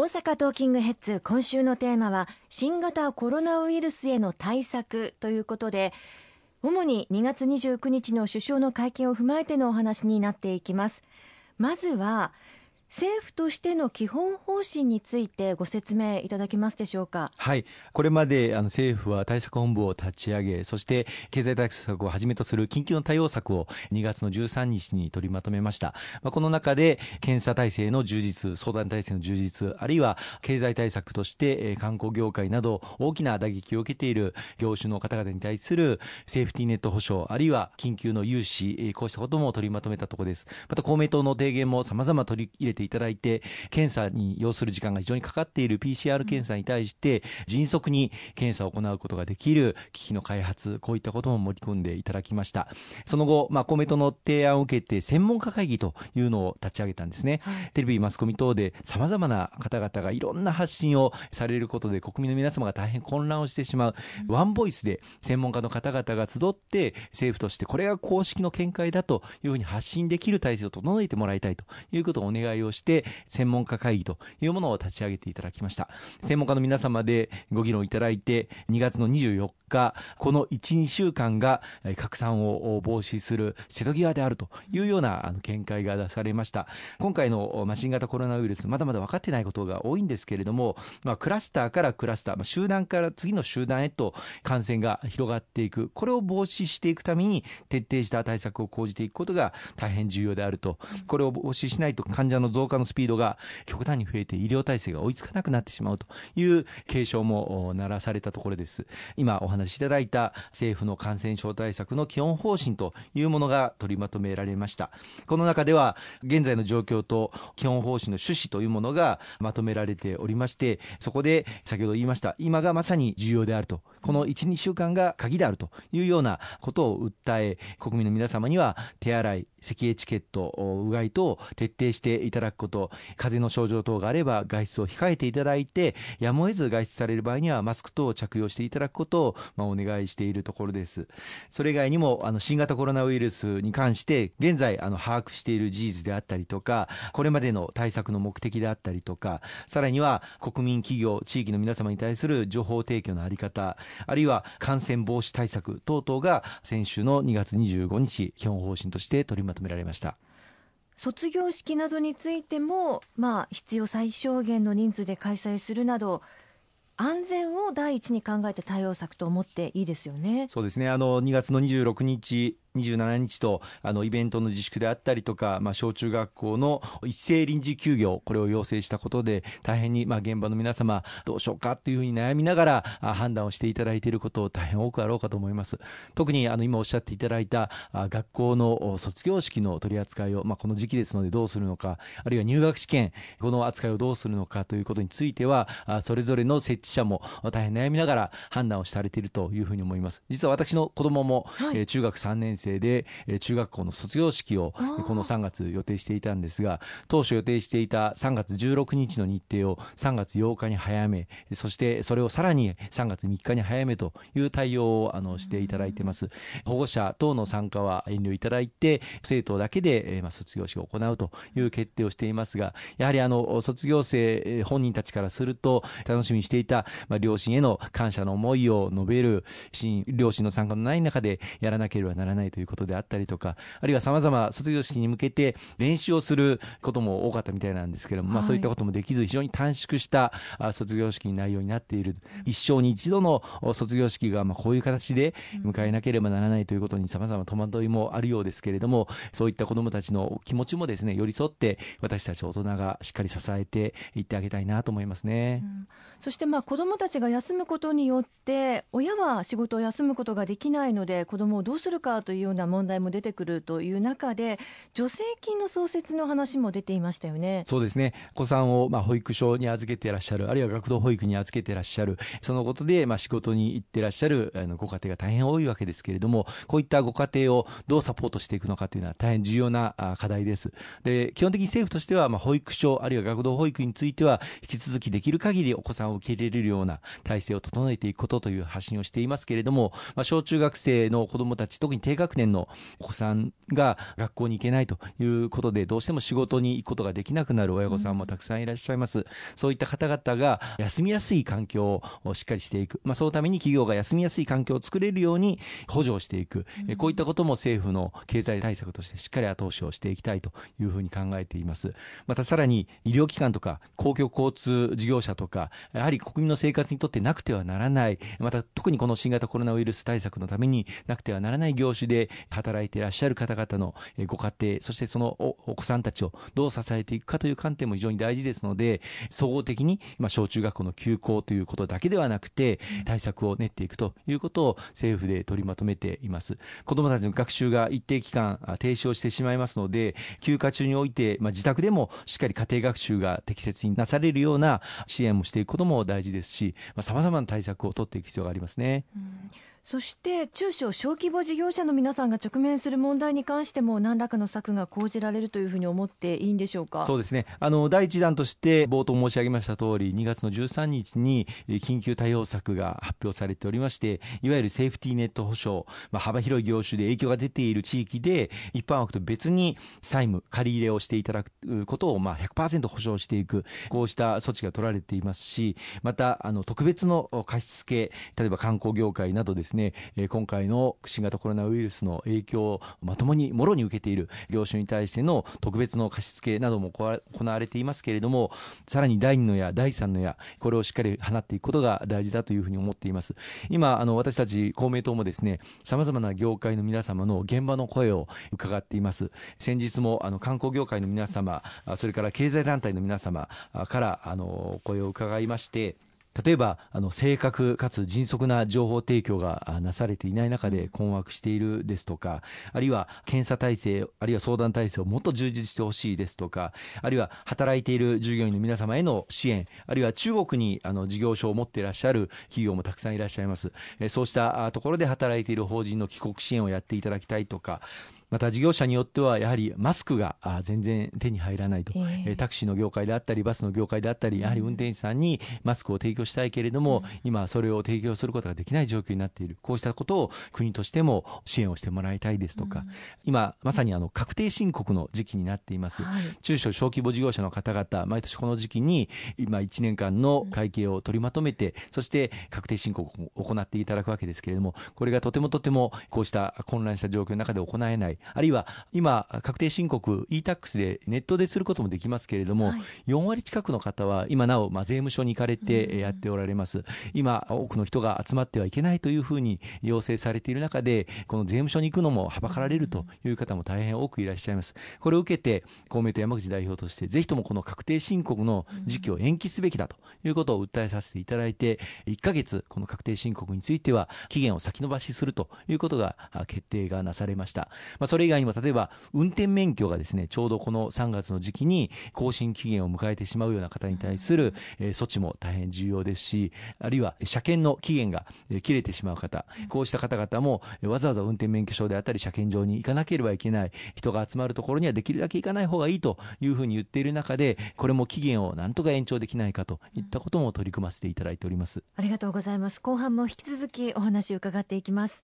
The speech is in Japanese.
大阪トーキングヘッズ今週のテーマは新型コロナウイルスへの対策ということで主に2月29日の首相の会見を踏まえてのお話になっていきます。まずは政府としての基本方針についてご説明いただけますでしょうか？はい。これまであの政府は対策本部を立ち上げ、そして経済対策をはじめとする緊急の対応策を2月の13日に取りまとめました。まあ、この中で検査体制の充実、相談体制の充実、あるいは経済対策として観光業界など大きな打撃を受けている業種の方々に対するセーフティーネット保障、あるいは緊急の融資、こうしたことも取りまとめたところです。また公明党の提言も様々取り入れてていただいて、検査に要する時間が非常にかかっている PCR 検査に対して、迅速に検査を行うことができる機器の開発、こういったことも盛り込んでいただきました。その後、まあ、公明党の提案を受けて、専門家会議というのを立ち上げたんですね。はい、テレビ、マスコミ等で様々な方々がいろんな発信をされることで、国民の皆様が大変混乱をしてしまう、うん、ワンボイスで専門家の方々が集って、政府としてこれが公式の見解だというふうに発信できる体制を整えてもらいたいということをお願いをして、専門家会議というものを立ち上げていただきました。専門家の皆様でご議論いただいて、2月の24日、この1、2週間が拡散を防止する瀬戸際であるというような見解が出されました。今回の新型コロナウイルス、まだまだ分かってないことが多いんですけれども、まあ、クラスターからクラスター、集団から次の集団へと感染が広がっていく、これを防止していくために徹底した対策を講じていくことが大変重要であると。これを防止しないと患者の増増加のスピードが極端に増えて医療体制が追いつかなくなってしまうという警鐘も鳴らされたところです。今お話しいただいた政府の感染症対策の基本方針というものが取りまとめられました。この中では現在の状況と基本方針の趣旨というものがまとめられておりまして、そこで先ほど言いました、今がまさに重要であると、この1、2週間が鍵であるというようなことを訴え、国民の皆様には手洗い、咳エチケット、うがい等徹底していただくこと、風邪の症状等があれば外出を控えていただいて、やむを得ず外出される場合にはマスク等を着用していただくことを、まあ、お願いしているところです。それ以外にも、あの、新型コロナウイルスに関して、現在、あの、把握している事実であったりとか、これまでの対策の目的であったりとか、さらには国民、企業、地域の皆様に対する情報提供のあり方、あるいは感染防止対策等々が先週の2月25日、基本方針として取りまとめられました。卒業式などについても、まあ、必要最小限の人数で開催するなど安全を第一に考えて対応策と思っていいですよね。そうですね。あの2月の26日27日とあのイベントの自粛であったりとか、まあ、小中学校の一斉臨時休業、これを要請したことで、大変に、まあ、現場の皆様、どうしようかというふうに悩みながら判断をしていただいていることを大変多くあろうかと思います。特にあの今おっしゃっていただいた学校の卒業式の取り扱いを、まあ、この時期ですのでどうするのか、あるいは入学試験、この扱いをどうするのかということについては、それぞれの設置者も大変悩みながら判断をされているというふうに思います。実は私の子供も、はい、中学3年生で、え中学校の卒業式をこの3月予定していたんですが、当初予定していた3月16日の日程を3月8日に早め、そしてそれをさらに3月3日に早めという対応をあのしていただいてます。保護者等の参加は遠慮いただいて、生徒だけで、えま卒業式を行うという決定をしていますが、やはりあの卒業生本人たちからすると楽しみにしていた、まあ、両親への感謝の思いを述べる両親の参加のない中でやらなければならないということであったりとか、あるいは様々卒業式に向けて練習をすることも多かったみたいなんですけども、はい、まあそういったこともできず、非常に短縮した卒業式内容になっている。一生に一度の卒業式がまあこういう形で迎えなければならないということに様々戸惑いもあるようですけれども、そういった子供たちの気持ちもですね、寄り添って私たち大人がしっかり支えていってあげたいなと思いますね。うん、そしてまあ子供たちが休むことによって、親は仕事を休むことができないので、子供をどうするかというような問題も出てくるという中で、助成金の創設の話も出ていましたよね。そうですね。子さんをまあ保育所に預けていらっしゃる、あるいは学童保育に預けていらっしゃる、そのことでまあ仕事に行っていらっしゃるあのご家庭が大変多いわけですけれども、こういったご家庭をどうサポートしていくのかというのは大変重要な課題です。で、基本的に政府としてはまあ保育所、あるいは学童保育については、引き続きできる限りお子さんを受け入れれるような体制を整えていくことという発信をしていますけれども、まあ、小中学生の子どもたち、特に低学学年のお子さんが学校に行けないということで、どうしても仕事に行くことができなくなる親御さんもたくさんいらっしゃいます。うん、そういった方々が休みやすい環境をしっかりしていく。まあ、そのために企業が休みやすい環境を作れるように補助をしていく。うん、こういったことも政府の経済対策としてしっかり後押しをしていきたいというふうに考えています。またさらに医療機関とか公共交通事業者とか、やはり国民の生活にとってなくてはならない、また特にこの新型コロナウイルス対策のためになくてはならない業種で働いていらっしゃる方々のご家庭、そしてそのお子さんたちをどう支えていくかという観点も非常に大事ですので、総合的に、まあ、小中学校の休校ということだけではなくて、対策を練っていくということを政府で取りまとめています。子どもたちの学習が一定期間停止をしてしまいますので、休暇中において、まあ、自宅でもしっかり家庭学習が適切になされるような支援もしていくことも大事ですし、さまざ、まな対策を取っていく必要がありますね。うんそして中小小規模事業者の皆さんが直面する問題に関しても何らかの策が講じられるというふうに思っていいんでしょうか？そうですね。あの第一弾として冒頭申し上げました通り2月の13日に緊急対応策が発表されておりましていわゆるセーフティーネット保証、まあ、幅広い業種で影響が出ている地域で一般枠と別に債務借り入れをしていただくことをまあ100%保証していくこうした措置が取られていますしまたあの特別の貸付例えば観光業界などですですね、え今回の新型コロナウイルスの影響をまともにもろに受けている業種に対しての特別の貸し付けなども行われていますけれども、さらに第2の矢、第3の矢、これをしっかり放っていくことが大事だというふうに思っています。今、あの、私たち公明党もですね、様々な業界の皆様の現場の声を伺っています。先日も、あの、観光業界の皆様、それから経済団体の皆様から、あの、声を伺いまして、例えばあの正確かつ迅速な情報提供がなされていない中で困惑しているですとかあるいは検査体制あるいは相談体制をもっと充実してほしいですとかあるいは働いている従業員の皆様への支援あるいは中国にあの事業所を持っていらっしゃる企業もたくさんいらっしゃいます。そうしたところで働いている法人の帰国支援をやっていただきたいとかまた事業者によってはやはりマスクが全然手に入らないと、えー、タクシーの業界であったりバスの業界であったりやはり運転手さんにマスクを提供したいけれども、うん、今それを提供することができない状況になっている。こうしたことを国としても支援をしてもらいたいですとか、うん、今まさにあの確定申告の時期になっています、はい、中小小規模事業者の方々毎年この時期に今1年間の会計を取りまとめて、そして確定申告を行っていただくわけですけれどもこれがとてもとてもこうした混乱した状況の中で行えないあるいは今、確定申告、e-tax でネットですることもできますけれども、はい、4割近くの方は今なお、まあ、税務署に行かれてやっておられます、今、多くの人が集まってはいけないというふうに要請されている中で、この税務署に行くのもはばかられるという方も大変多くいらっしゃいます。これを受けて、公明党山口代表として、ぜひともこの確定申告の時期を延期すべきだということを訴えさせていただいて、1ヶ月、この確定申告については、期限を先延ばしするということが決定がなされました。まあ、それ以外にも例えば運転免許がですねちょうどこの3月の時期に更新期限を迎えてしまうような方に対する、え措置も大変重要ですしあるいは車検の期限が、え切れてしまう方こうした方々もわざわざ運転免許証であったり車検場に行かなければいけない人が集まるところにはできるだけ行かない方がいいというふうに言っている中でこれも期限をなんとか延長できないかといったことも取り組ませていただいております。ありがとうございます。後半も引き続きお話を伺っていきます。